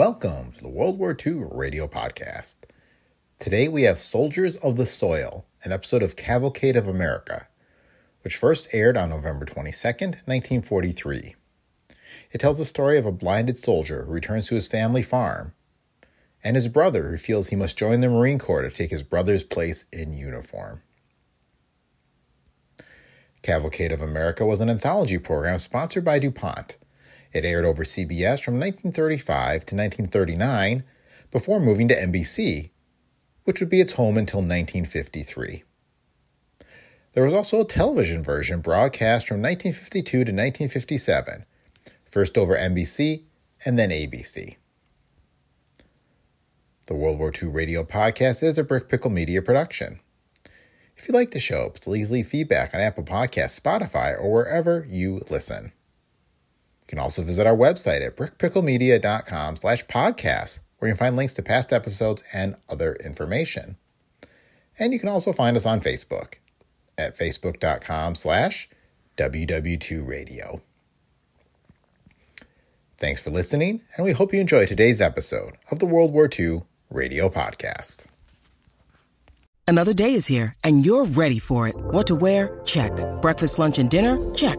Welcome to the World War II Radio Podcast. Today we have Soldiers of the Soil, an episode of Cavalcade of America, which first aired on November 22nd, 1943. It tells the story of a blinded soldier who returns to his family farm and his brother who feels he must join the Marine Corps to take his brother's place in uniform. Cavalcade of America was an anthology program sponsored by DuPont. It aired over CBS from 1935 to 1939 before moving to NBC, which would be its home until 1953. There was also a television version broadcast from 1952 to 1957, first over NBC and then ABC. The World War II Radio Podcast is a Brick Pickle Media production. If you like the show, please leave feedback on Apple Podcasts, Spotify, or wherever you listen. You can also visit our website at brickpicklemedia.com slash podcast, where you can find links to past episodes and other information. And you can also find us on Facebook at facebook.com slash WW2Radio. Thanks for listening, and we hope you enjoy today's episode of the World War II Radio Podcast. Another day is here, and you're ready for it. What to wear? Check. Breakfast, lunch, and dinner? Check.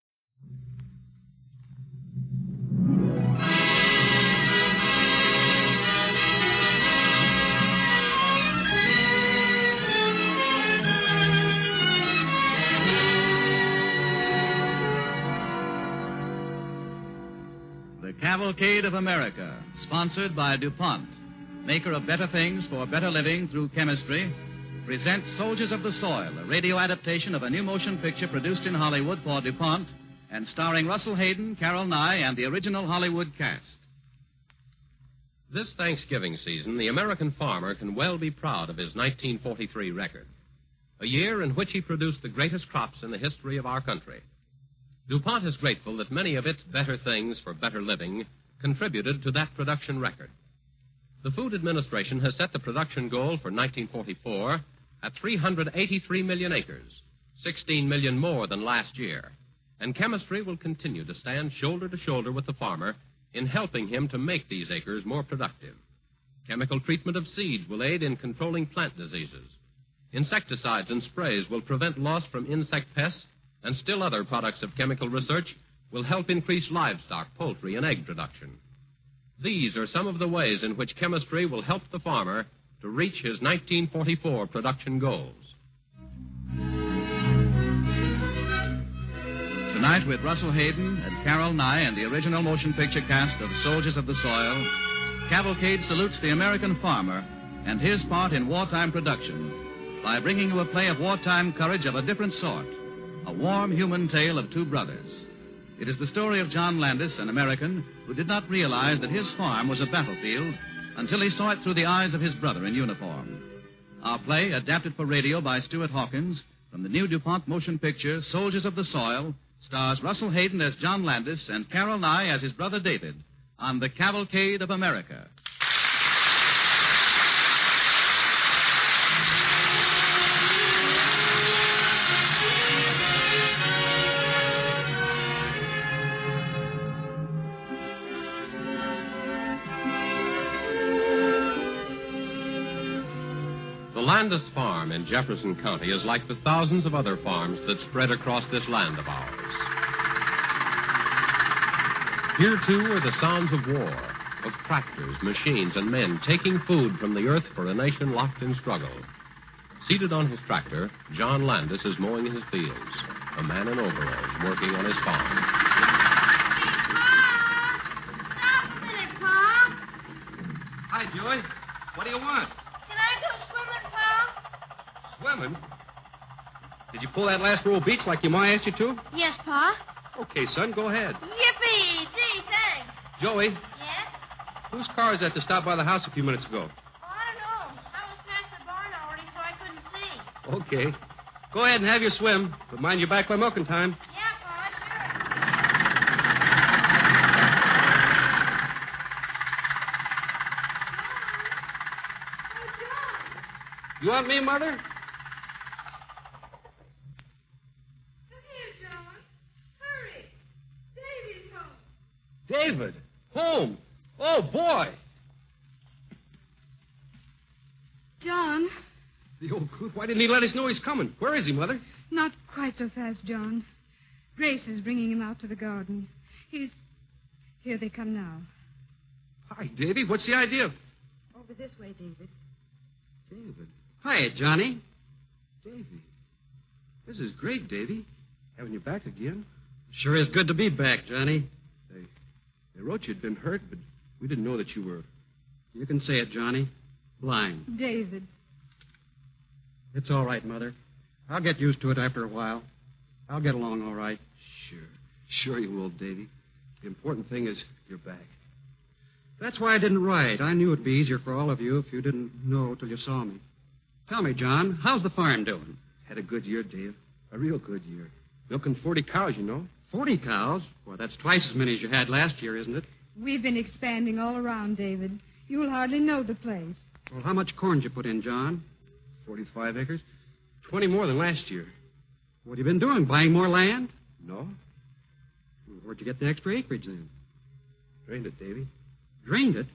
Cavalcade of America, sponsored by DuPont, maker of better things for better living through chemistry, presents Soldiers of the Soil, a radio adaptation of a new motion picture produced in Hollywood for DuPont and starring Russell Hayden, Carol Nye, and the original Hollywood cast. This Thanksgiving season, the American farmer can well be proud of his 1943 record, a year in which he produced the greatest crops in the history of our country. DuPont is grateful that many of its better things for better living contributed to that production record. The Food Administration has set the production goal for 1944 at 383 million acres, 16 million more than last year. And chemistry will continue to stand shoulder to shoulder with the farmer in helping him to make these acres more productive. Chemical treatment of seeds will aid in controlling plant diseases. Insecticides and sprays will prevent loss from insect pests, and still other products of chemical research will help increase livestock, poultry, and egg production. These are some of the ways in which chemistry will help the farmer to reach his 1944 production goals. Tonight, with Russell Hayden and Carol Nye and the original motion picture cast of Soldiers of the Soil, Cavalcade salutes the American farmer and his part in wartime production by bringing you a play of wartime courage of a different sort, a warm human tale of two brothers. It is the story of John Landis, an American who did not realize that his farm was a battlefield until he saw it through the eyes of his brother in uniform. Our play, adapted for radio by Stuart Hawkins from the new DuPont motion picture Soldiers of the Soil, stars Russell Hayden as John Landis and Carol Nye as his brother David on the Cavalcade of America. Landis Farm in Jefferson County is like the thousands of other farms that spread across this land of ours. Here, too, are the sounds of war, of tractors, machines, and men taking food from the earth for a nation locked in struggle. Seated on his tractor, John Landis is mowing his fields, a man in overalls working on his farm. Stop a minute, Pa. Hi, Joey. What do you want? Can I go swimming, Swimming? Did you pull that last row of beach like your ma asked you to? Yes, Pa. Okay, son, go ahead. Yippee! Gee, thanks. Joey, Yes? whose car is that to stop by the house a few minutes ago? Oh, I don't know. I was past the barn already, so I couldn't see. Okay. Go ahead and have your swim, but mind you're back by milking time. Yeah, Pa, sure. You want me, Mother? Come here, John. Hurry. Davy's home. David. Home. Oh, boy. John, The old coot. Why didn't he let us know he's coming? Where is he, Mother? not quite so fast, John. Grace is bringing him out to the garden. He's. Here they come now. Hi, Davy. What's the idea? Over this way, David. David. Hi, Johnny. Davy. This is great, Davy. Having you back again. Sure is good to be back, Johnny. They, they wrote you'd been hurt, but we didn't know that you were. You can say it, Johnny. Blind. David. It's all right, Mother. I'll get used to it after a while. I'll get along all right. Sure. Sure you will, Davy. The important thing is you're back. That's why I didn't write. I knew it'd be easier for all of you if you didn't know till you saw me. Tell me, John, how's the farm doing? Had a good year, Dave. A real good year. Milking 40 cows, you know. Forty cows? Well, that's twice as many as you had last year, isn't it? We've been expanding all around, David. You'll hardly know the place. Well, how much corn did you put in, John? 45 acres. 20 more than last year. What have you been doing? Buying more land? No? Where'd you get the extra acreage then? Drained it, Davy. Drained it?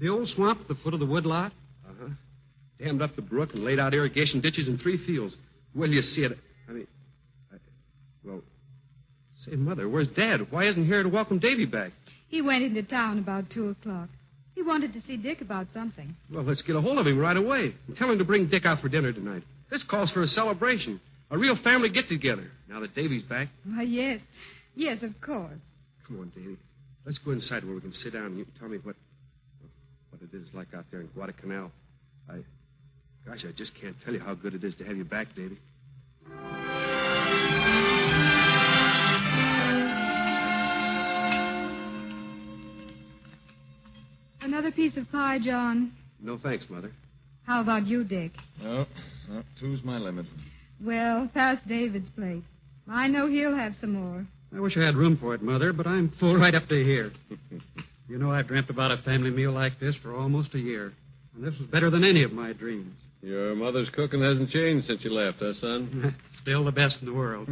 The old swamp at the foot of the woodlot? Uh huh. Dammed up the brook and laid out irrigation ditches in three fields. Will you see it? I mean, I, well, say, Mother, where's Dad? Why isn't he here to welcome Davy back? He went into town about two o'clock. He wanted to see Dick about something. Well, let's get a hold of him right away and tell him to bring Dick out for dinner tonight. This calls for a celebration, a real family get together. Now that Davy's back, Why, yes. Yes, of course. come on, Davy. Let's go inside where we can sit down and you can tell me what what it is like out there in Guadalcanal. I, gosh, I just can't tell you how good it is to have you back, Davy. Another piece of pie, John. No thanks, Mother. How about you, Dick? No, no, two's my limit. Well, pass David's plate. I know he'll have some more. I wish I had room for it, Mother, but I'm full right up to here. you know, I've dreamt about a family meal like this for almost a year. And this was better than any of my dreams. Your mother's cooking hasn't changed since you left, huh, son? Still the best in the world.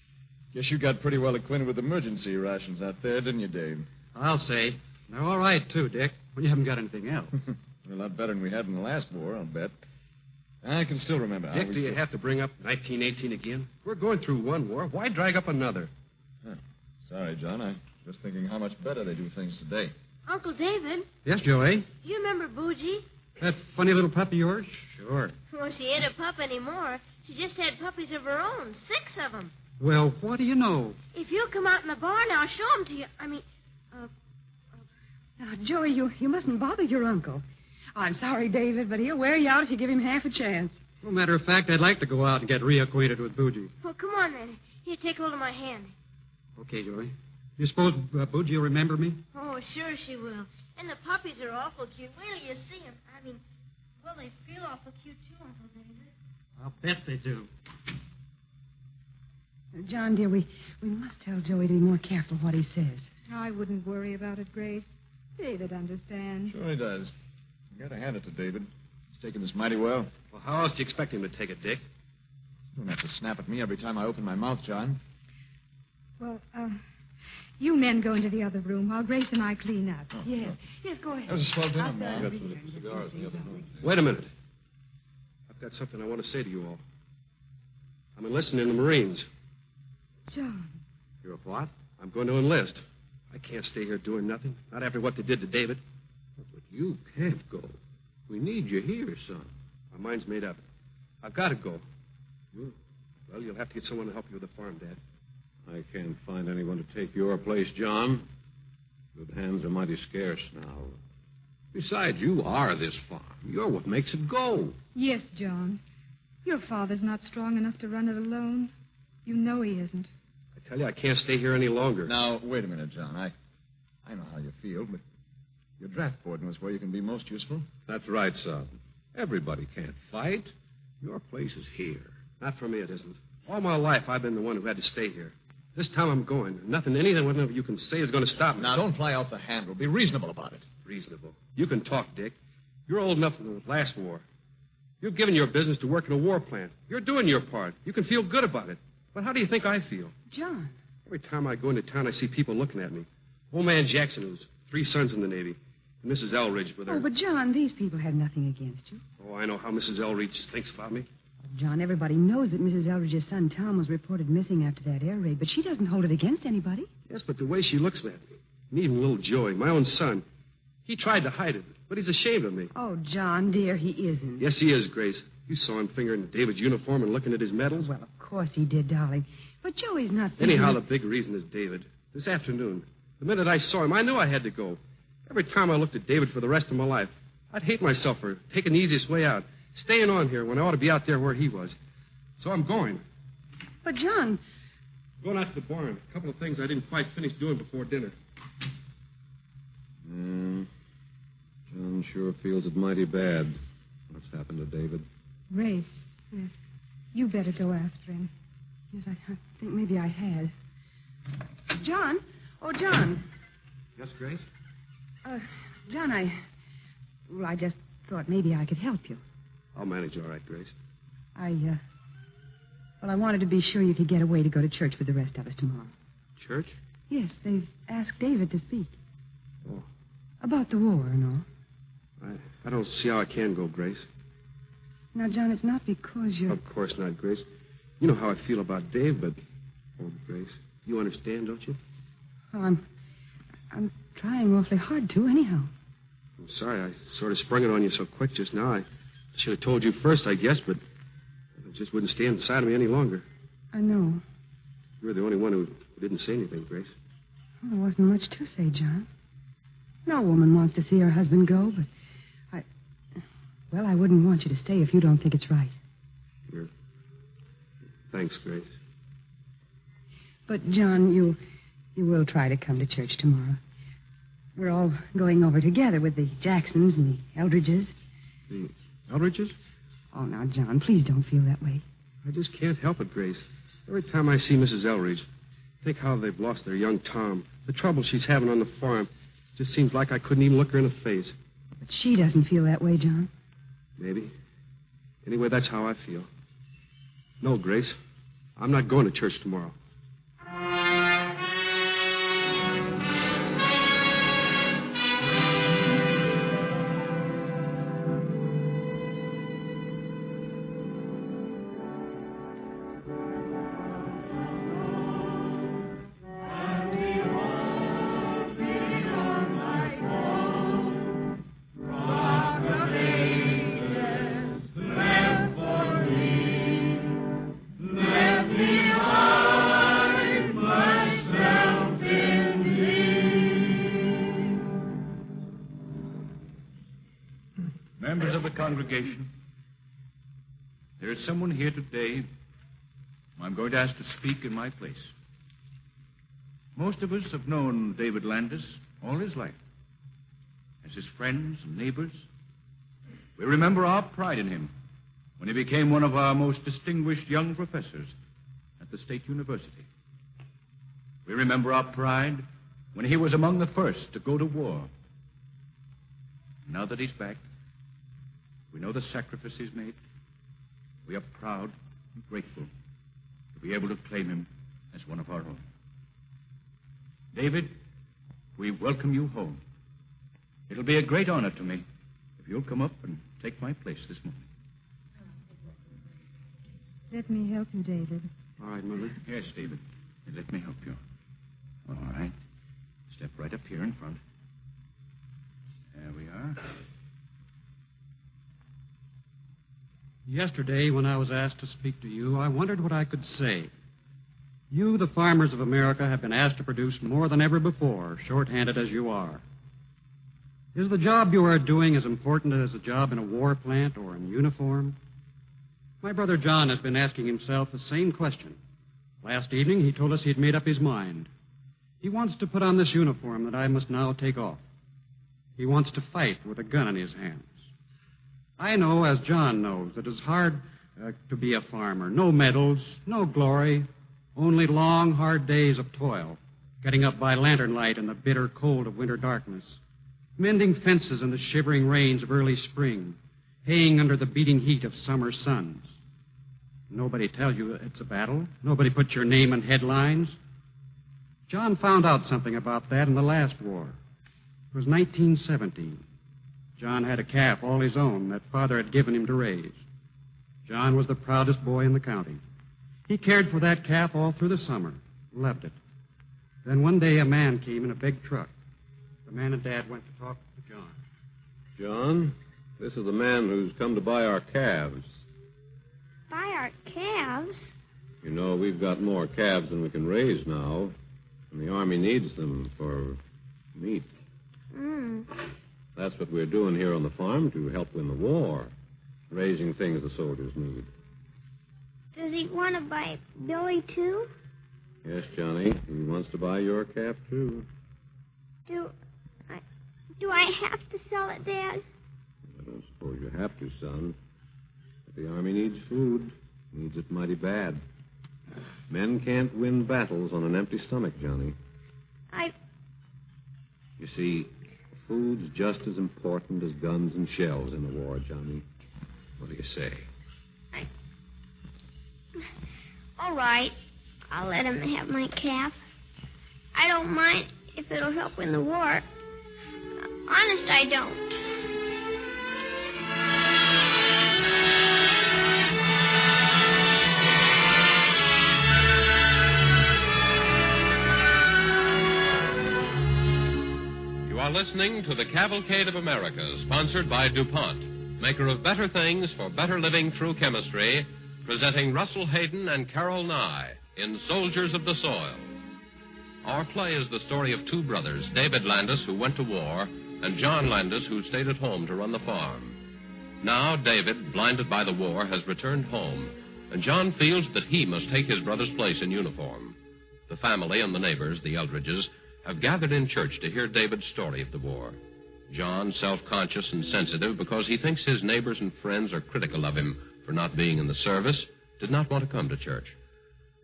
Guess you got pretty well acquainted with emergency rations out there, didn't you, Dave? I'll say. They're all right, too, Dick, when you haven't got anything else. a lot better than we had in the last war, I'll bet. I can still remember. how Dick, do you cooked- have to bring up 1918 again? We're going through one war. Why drag up another? Huh. Sorry, John. I was thinking how much better they do things today. Uncle David, yes, Joey? do you remember Bougie? That funny little pup of yours? Sure. Well, she ain't a pup anymore. She just had puppies of her own, six of them. Well, what do you know? If you'll come out in the barn, I'll show them to you. I mean, uh, Now, Joey, you, you mustn't bother your uncle. I'm sorry, David, but he'll wear you out if you give him half a chance. Well, matter of fact, I'd like to go out and get reacquainted with Bougie. well, come on then. Here, take hold of my hand. Okay, Joey. You suppose uh, Bougie will remember me? Oh, sure she will. And the puppies are awful cute. Wait till you see them. I mean, well, they feel awful cute too, Uncle David. I'll bet they do. John, dear, we, we must tell Joey to be more careful what he says. I wouldn't worry about it, Grace. David understands. Sure he does. You gotta hand it to David. He's taking this mighty well. Well, how else do you expect him to take it, Dick? You don't have to snap at me every time I open my mouth, John. Well, uh, you men go into the other room while Grace and I clean up. Yes. Yes, go ahead. That was a swell dinner, I'll Mom. Got some here. cigars in the other room. Wait a minute. I've got something I want to say to you all. I'm enlisting in the Marines. John. You're a what? I'm going to enlist. I can't stay here doing nothing. Not after what they did to David. But you can't go. We need you here, son. My mind's made up. I've got to go. You, well, you'll have to get someone to help you with the farm, Dad. I can't find anyone to take your place, John. Good hands are mighty scarce now. Besides, you are this farm. You're what makes it go. Yes, John. Your father's not strong enough to run it alone. You know he isn't. I tell you, I can't stay here any longer. Now, wait a minute, John. I, I know how you feel, but your draft boarding was where you can be most useful. That's right, son. Everybody can't fight. Your place is here. Not for me, it isn't. All my life, I've been the one who had to stay here. This time I'm going. Nothing, anything, whatever you can say is going to stop me. Now, don't fly off the handle. Be reasonable about it. Reasonable. You can talk, Dick. You're old enough for the last war. You've given your business to work in a war plant. You're doing your part. You can feel good about it. But how do you think I feel? John. Every time I go into town, I see people looking at me. Old man Jackson, who's three sons in the Navy, and Mrs. Eldridge with her. Oh, but John, these people had nothing against you. Oh, I know how Mrs. Eldridge thinks about me. John, everybody knows that Mrs. Eldridge's son Tom was reported missing after that air raid, but she doesn't hold it against anybody. Yes, but the way she looks at me, and even little Joey, my own son, he tried to hide it, but he's ashamed of me. Oh, John, dear, he isn't. Yes, he is, Grace. You saw him fingering David's uniform and looking at his medals. Well, of course he did, darling. But Joey's not. thinking Anyhow, that- the big reason is David. This afternoon, the minute I saw him, I knew I had to go. Every time I looked at David for the rest of my life, I'd hate myself for taking the easiest way out, staying on here when I ought to be out there where he was. So I'm going. But John, Going out to the barn. A couple of things I didn't quite finish doing before dinner. Hmm. John sure feels it mighty bad. What's happened to David? Race. Yes. You better go after him. yes, I, I think maybe I had. John, oh John, Yes, Grace? uh, John, I, well, I just thought maybe I could help you. I'll manage all right, Grace. I, uh, well, I wanted to be sure you could get away to go to church with the rest of us tomorrow. Church? Yes, they've asked David to speak. Oh. About the war and all. I, I don't see how I can go, Grace. Now, John, it's not because you're. Of course not, Grace. You know how I feel about Dave, but. Oh, Grace, you understand, don't you? Well, I'm, I'm trying awfully hard to, anyhow. I'm sorry I sort of sprung it on you so quick just now. I should have told you first, I guess, but it just wouldn't stand inside of me any longer. I know. You're the only one who didn't say anything, Grace. Well, there wasn't much to say, John. No woman wants to see her husband go, but. Well, I wouldn't want you to stay if you don't think it's right. You're... Thanks, Grace. But, John, you. You will try to come to church tomorrow. We're all going over together with the Jacksons and the Eldridges. The Eldridges? Oh, now, John, please don't feel that way. I just can't help it, Grace. Every time I see Mrs. Eldridge, think how they've lost their young Tom, the trouble she's having on the farm. It just seems like I couldn't even look her in the face. But she doesn't feel that way, John. Maybe. Anyway, that's how I feel. No, Grace. I'm not going to church tomorrow. Someone here today I'm going to ask to speak in my place. Most of us have known David Landis all his life. As his friends and neighbors, we remember our pride in him when he became one of our most distinguished young professors at the State University. We remember our pride when he was among the first to go to war. Now that he's back, we know the sacrifice he's made. We are proud and grateful to be able to claim him as one of our own. David, we welcome you home. It'll be a great honor to me if you'll come up and take my place this morning. Let me help you, David. All right, Mother. Yes, David. Let me help you. All right. Step right up here in front. There we are. Yesterday, when I was asked to speak to you, I wondered what I could say. You, the farmers of America, have been asked to produce more than ever before, short-handed as you are. Is the job you are doing as important as a job in a war plant or in uniform? My brother John has been asking himself the same question. Last evening, he told us he had made up his mind. He wants to put on this uniform that I must now take off. He wants to fight with a gun in his hands. I know, as John knows, that it's hard uh, to be a farmer. No medals, no glory, only long, hard days of toil, getting up by lantern light in the bitter cold of winter darkness, mending fences in the shivering rains of early spring, haying under the beating heat of summer suns. Nobody tells you it's a battle. Nobody puts your name in headlines. John found out something about that in the last war. It was 1917. John had a calf all his own that father had given him to raise. John was the proudest boy in the county. He cared for that calf all through the summer, loved it. Then one day a man came in a big truck. The man and Dad went to talk to John. John, this is the man who's come to buy our calves. Buy our calves? You know, we've got more calves than we can raise now, and the Army needs them for meat. Hmm. That's what we're doing here on the farm to help win the war, raising things the soldiers need. Does he want to buy Billy, too? Yes, Johnny, he wants to buy your calf, too. Do I, do I have to sell it, Dad? I don't suppose you have to, son. But the Army needs food, needs it mighty bad. Men can't win battles on an empty stomach, Johnny. I. You see, food's just as important as guns and shells in the war, Johnny. What do you say? All right. I'll let him have my calf. I don't mind if it'll help win the war. Honest, I don't. Listening to the Cavalcade of America, sponsored by DuPont, maker of better things for better living through chemistry, presenting Russell Hayden and Carol Nye in Soldiers of the Soil. Our play is the story of two brothers, David Landis, who went to war, and John Landis, who stayed at home to run the farm. Now, David, blinded by the war, has returned home, and John feels that he must take his brother's place in uniform. The family and the neighbors, the Eldridges, have gathered in church to hear David's story of the war. John, self conscious and sensitive because he thinks his neighbors and friends are critical of him for not being in the service, did not want to come to church.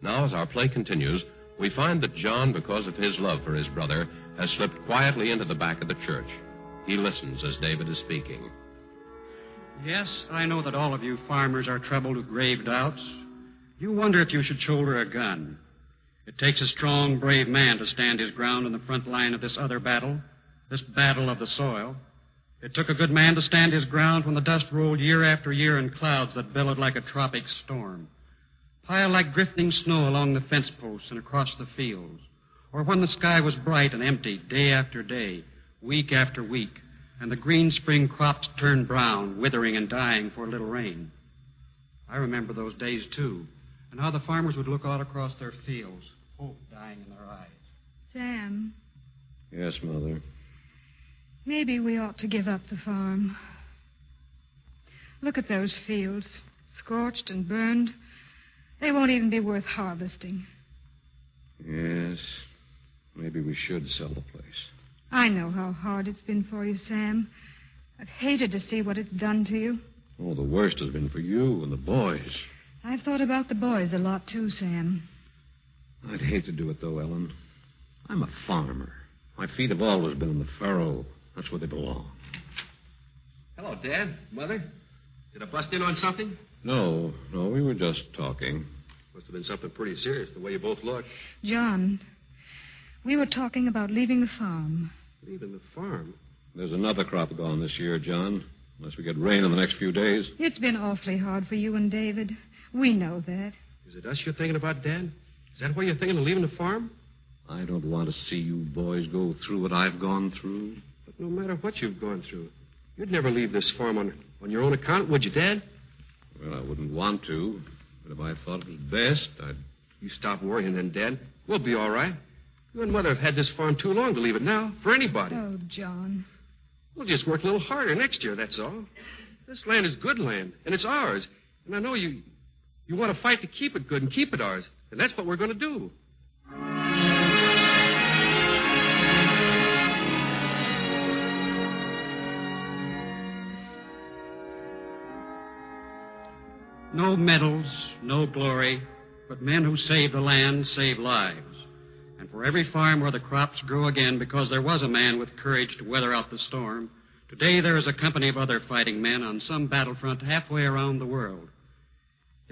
Now, as our play continues, we find that John, because of his love for his brother, has slipped quietly into the back of the church. He listens as David is speaking. Yes, I know that all of you farmers are troubled with grave doubts. You wonder if you should shoulder a gun. It takes a strong, brave man to stand his ground in the front line of this other battle, this battle of the soil. It took a good man to stand his ground when the dust rolled year after year in clouds that billowed like a tropic storm, piled like drifting snow along the fence posts and across the fields, or when the sky was bright and empty day after day, week after week, and the green spring crops turned brown, withering and dying for a little rain. I remember those days, too, and how the farmers would look out across their fields, hope dying in their eyes. Sam, Yes, Mother. maybe we ought to give up the farm. Look at those fields, scorched and burned. They won't even be worth harvesting. Yes. Maybe we should sell the place. I know how hard it's been for you, Sam. I've hated to see what it's done to you. Oh, the worst has been for you and the boys. I've thought about the boys a lot, too, Sam. I'd hate to do it, though, Ellen. I'm a farmer. My feet have always been in the furrow. That's where they belong. Hello, Dad. Mother. Did I bust in on something? No, no, we were just talking. Must have been something pretty serious, the way you both look. John, we were talking about leaving the farm. Leaving the farm? There's another crop gone this year, John. Unless we get rain in the next few days. It's been awfully hard for you and David. We know that. Is it us you're thinking about, Dad? Is that why you're thinking of leaving the farm? I don't want to see you boys go through what I've gone through. But no matter what you've gone through, you'd never leave this farm on, on your own account, would you, Dad? Well, I wouldn't want to, but if I thought it was best, I'd. You stop worrying then, Dad. We'll be all right. You and Mother have had this farm too long to leave it now, for anybody. Oh, John. We'll just work a little harder next year, that's all. This land is good land, and it's ours. And I know you you want to fight to keep it good and keep it ours. And that's what we're going to do. No medals, no glory, but men who save the land save lives. And for every farm where the crops grow again because there was a man with courage to weather out the storm, today there is a company of other fighting men on some battlefront halfway around the world.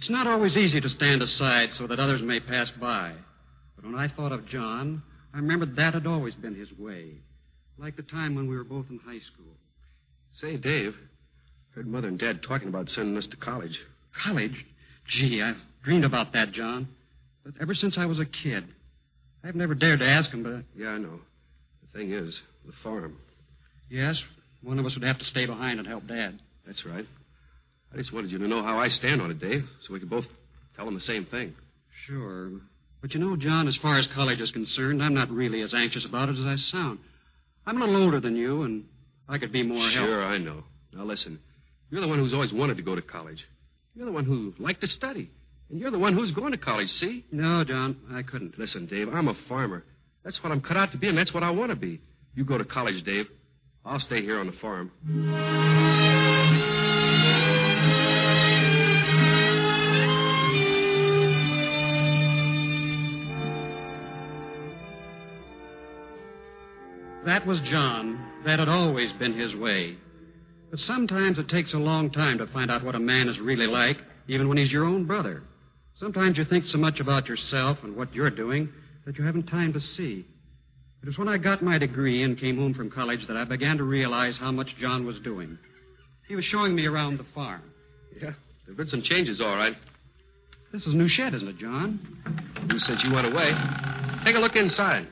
It's not always easy to stand aside so that others may pass by. But when I thought of John, I remembered that had always been his way, like the time when we were both in high school. Say, Dave, heard Mother and Dad talking about sending us to college. College? Gee, I've dreamed about that, John. But ever since I was a kid, I've never dared to ask him, but. Yeah, I know. The thing is, the farm. Yes, one of us would have to stay behind and help Dad. That's right. I just wanted you to know how I stand on it, Dave, so we could both tell him the same thing. Sure. But you know, John, as far as college is concerned, I'm not really as anxious about it as I sound. I'm a little older than you, and I could be more help. Sure, I know. Now listen, you're the one who's always wanted to go to college. You're the one who liked to study. And you're the one who's going to college, see? No, John, I couldn't. Listen, Dave, I'm a farmer. That's what I'm cut out to be, and that's what I want to be. You go to college, Dave. I'll stay here on the farm. That was John. That had always been his way. But sometimes it takes a long time to find out what a man is really like, even when he's your own brother. Sometimes you think so much about yourself and what you're doing that you haven't time to see. It was when I got my degree and came home from college that I began to realize how much John was doing. He was showing me around the farm. Yeah, there've been some changes, all right. This is a new shed, isn't it, John? Who said you went away? Take a look inside.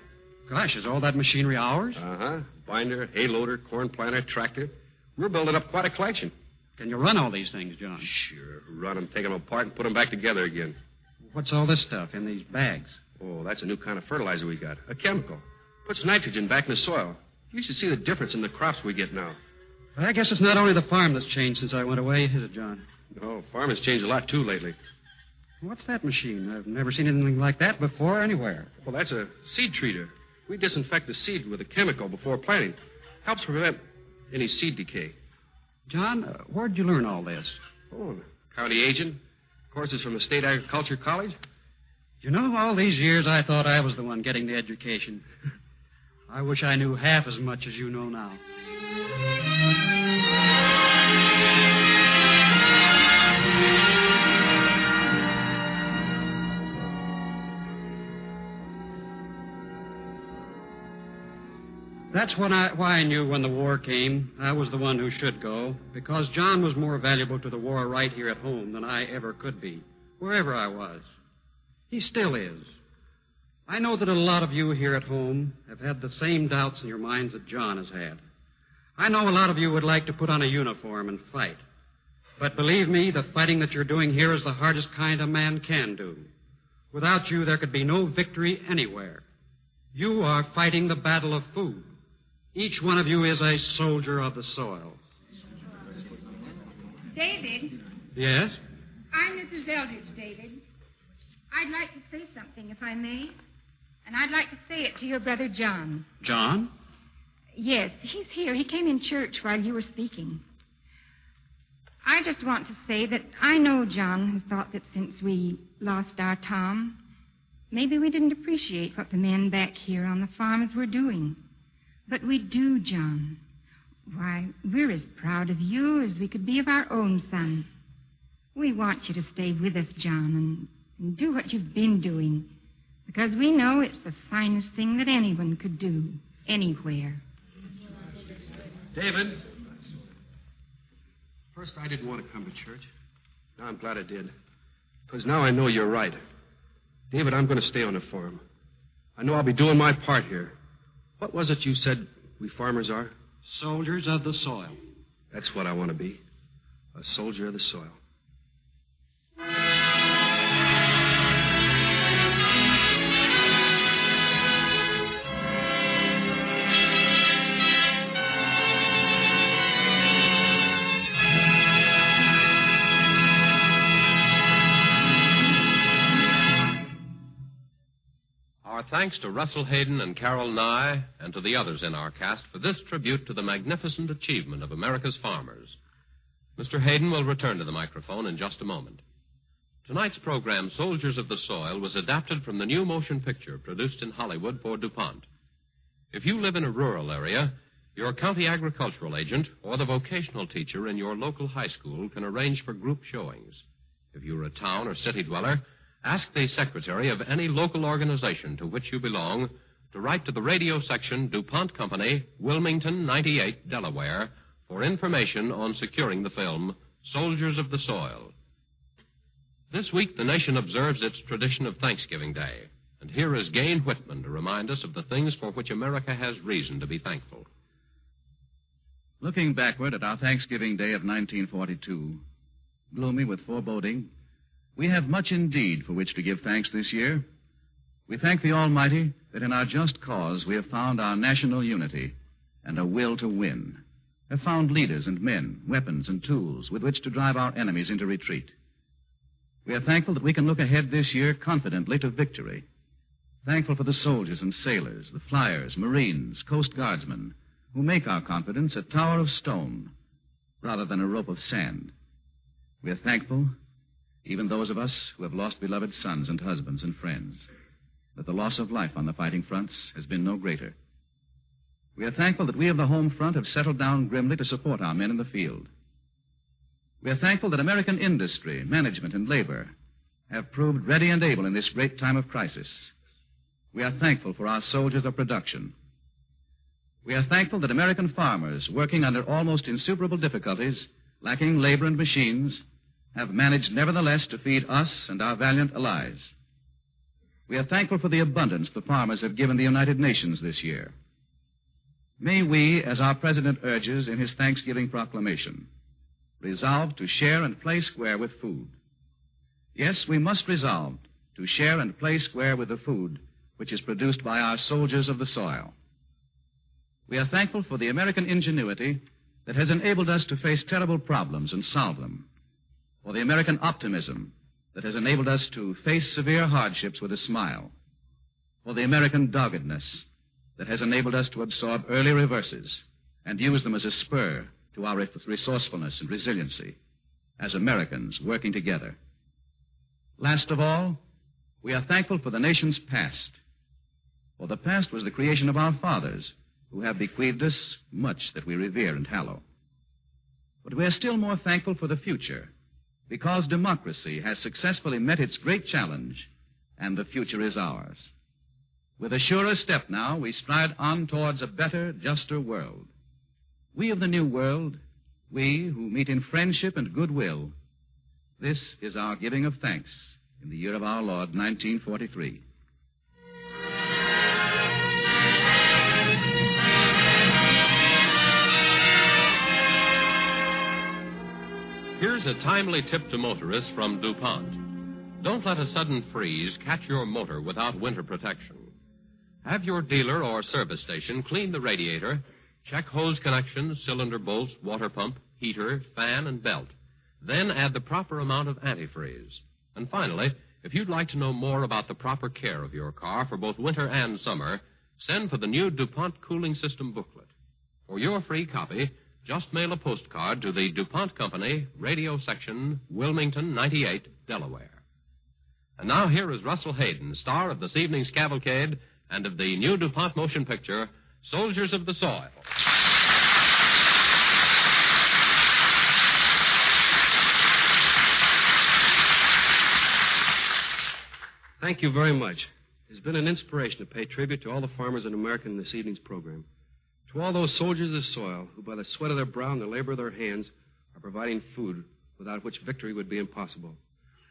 Gosh, is all that machinery ours? Uh huh. Binder, hay loader, corn planter, tractor. We're building up quite a collection. Can you run all these things, John? Sure. Run them, take them apart, and put them back together again. What's all this stuff in these bags? Oh, that's a new kind of fertilizer we got. A chemical. Puts nitrogen back in the soil. You should see the difference in the crops we get now. Well, I guess it's not only the farm that's changed since I went away, is it, John? No, farm has changed a lot, too, lately. What's that machine? I've never seen anything like that before anywhere. Well, that's a seed treater. We disinfect the seed with a chemical before planting. Helps prevent any seed decay. John, uh, where'd you learn all this? Oh, county agent. Courses from the State Agriculture College. You know, all these years I thought I was the one getting the education. I wish I knew half as much as you know now. That's I, why I knew when the war came, I was the one who should go, because John was more valuable to the war right here at home than I ever could be, wherever I was. He still is. I know that a lot of you here at home have had the same doubts in your minds that John has had. I know a lot of you would like to put on a uniform and fight. But believe me, the fighting that you're doing here is the hardest kind a man can do. Without you, there could be no victory anywhere. You are fighting the battle of food. Each one of you is a soldier of the soil. David, Yes? I'm Mrs. Eldridge, David. I'd like to say something, if I may. And I'd like to say it to your brother John. John? Yes, he's here. He came in church while you were speaking. I just want to say that I know John has thought that since we lost our Tom, maybe we didn't appreciate what the men back here on the farms were doing. But we do, John. Why, we're as proud of you as we could be of our own son. We want you to stay with us, John, and, and do what you've been doing, because we know it's the finest thing that anyone could do, anywhere. David. First, I didn't want to come to church. Now I'm glad I did. Because now I know you're right. David, I'm going to stay on the farm. I know I'll be doing my part here. What was it you said we farmers are? Soldiers of the soil. That's what I want to be a soldier of the soil. Thanks to Russell Hayden and Carol Nye and to the others in our cast for this tribute to the magnificent achievement of America's farmers. Mr. Hayden will return to the microphone in just a moment. Tonight's program, Soldiers of the Soil, was adapted from the new motion picture produced in Hollywood for DuPont. If you live in a rural area, your county agricultural agent or the vocational teacher in your local high school can arrange for group showings. If you're a town or city dweller, ask the secretary of any local organization to which you belong to write to the radio section, DuPont Company, Wilmington 98, Delaware, for information on securing the film Soldiers of the Soil. This week, the nation observes its tradition of Thanksgiving Day. And here is Gayne Whitman to remind us of the things for which America has reason to be thankful. Looking backward at our Thanksgiving Day of 1942, gloomy with foreboding, we have much indeed for which to give thanks this year. We thank the Almighty that in our just cause we have found our national unity and a will to win, have found leaders and men, weapons and tools with which to drive our enemies into retreat. We are thankful that we can look ahead this year confidently to victory. Thankful for the soldiers and sailors, the flyers, Marines, Coast Guardsmen, who make our confidence a tower of stone rather than a rope of sand. We are thankful, even those of us who have lost beloved sons and husbands and friends, that the loss of life on the fighting fronts has been no greater. We are thankful that we of the home front have settled down grimly to support our men in the field. We are thankful that American industry, management, and labor have proved ready and able in this great time of crisis. We are thankful for our soldiers of production. We are thankful that American farmers, working under almost insuperable difficulties, lacking labor and machines, have managed nevertheless to feed us and our valiant allies. We are thankful for the abundance the farmers have given the United Nations this year. May we, as our President urges in his Thanksgiving proclamation, resolve to share and play square with food. Yes, we must resolve to share and play square with the food which is produced by our soldiers of the soil. We are thankful for the American ingenuity that has enabled us to face terrible problems and solve them, for the American optimism that has enabled us to face severe hardships with a smile, for the American doggedness that has enabled us to absorb early reverses and use them as a spur to our resourcefulness and resiliency as Americans working together. Last of all, we are thankful for the nation's past. For the past was the creation of our fathers, who have bequeathed us much that we revere and hallow. But we are still more thankful for the future, because democracy has successfully met its great challenge, and the future is ours. With a surer step now, we stride on towards a better, juster world. We of the New World, we who meet in friendship and goodwill, this is our giving of thanks in the year of our Lord, 1943. Here's a timely tip to motorists from DuPont. Don't let a sudden freeze catch your motor without winter protection. Have your dealer or service station clean the radiator, check hose connections, cylinder bolts, water pump, heater, fan, and belt. Then add the proper amount of antifreeze. And finally, if you'd like to know more about the proper care of your car for both winter and summer, send for the new DuPont Cooling System booklet. For your free copy, just mail a postcard to the DuPont Company, Radio Section, Wilmington 98, Delaware. And now here is Russell Hayden, star of this evening's cavalcade and of the new DuPont motion picture, Soldiers of the Soil. Thank you very much. It's been an inspiration to pay tribute to all the farmers in America in this evening's program. To all those soldiers of soil who, by the sweat of their brow and the labor of their hands, are providing food without which victory would be impossible.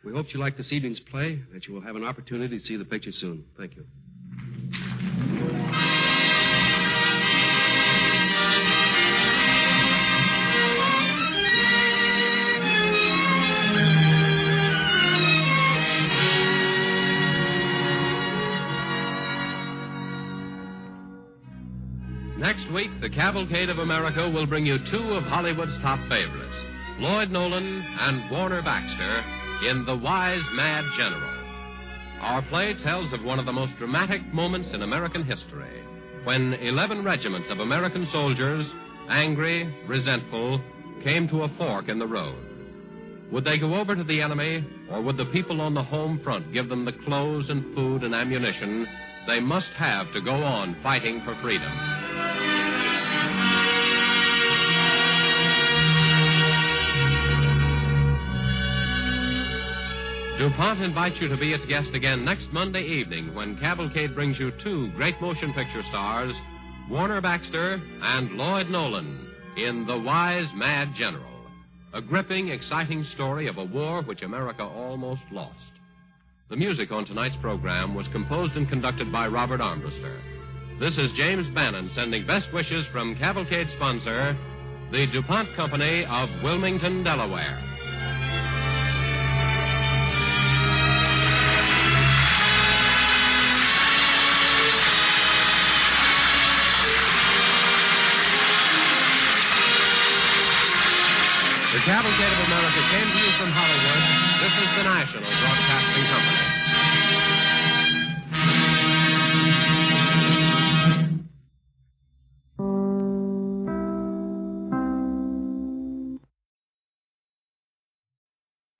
We hope you like this evening's play, and that you will have an opportunity to see the picture soon. Thank you. Next week, the Cavalcade of America will bring you two of Hollywood's top favorites, Lloyd Nolan and Warner Baxter, in The Wise Mad General. Our play tells of one of the most dramatic moments in American history when 11 regiments of American soldiers, angry, resentful, came to a fork in the road. Would they go over to the enemy, or would the people on the home front give them the clothes and food and ammunition they must have to go on fighting for freedom? DuPont invites you to be its guest again next Monday evening when Cavalcade brings you two great motion picture stars, Warner Baxter and Lloyd Nolan, in The Wise Mad General, a gripping, exciting story of a war which America almost lost. The music on tonight's program was composed and conducted by Robert Armbruster. This is James Bannon sending best wishes from Cavalcade sponsor, the DuPont Company of Wilmington, Delaware. The Cavalcade of America came to you from Hollywood. This is the National Broadcasting Company.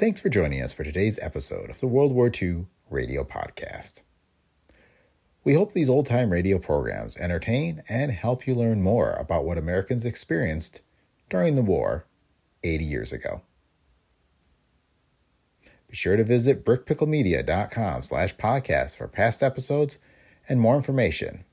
Thanks for joining us for today's episode of the World War II Radio Podcast. We hope these old time radio programs entertain and help you learn more about what Americans experienced during the war 80 years ago. Be sure to visit brickpicklemedia.com slash podcast for past episodes and more information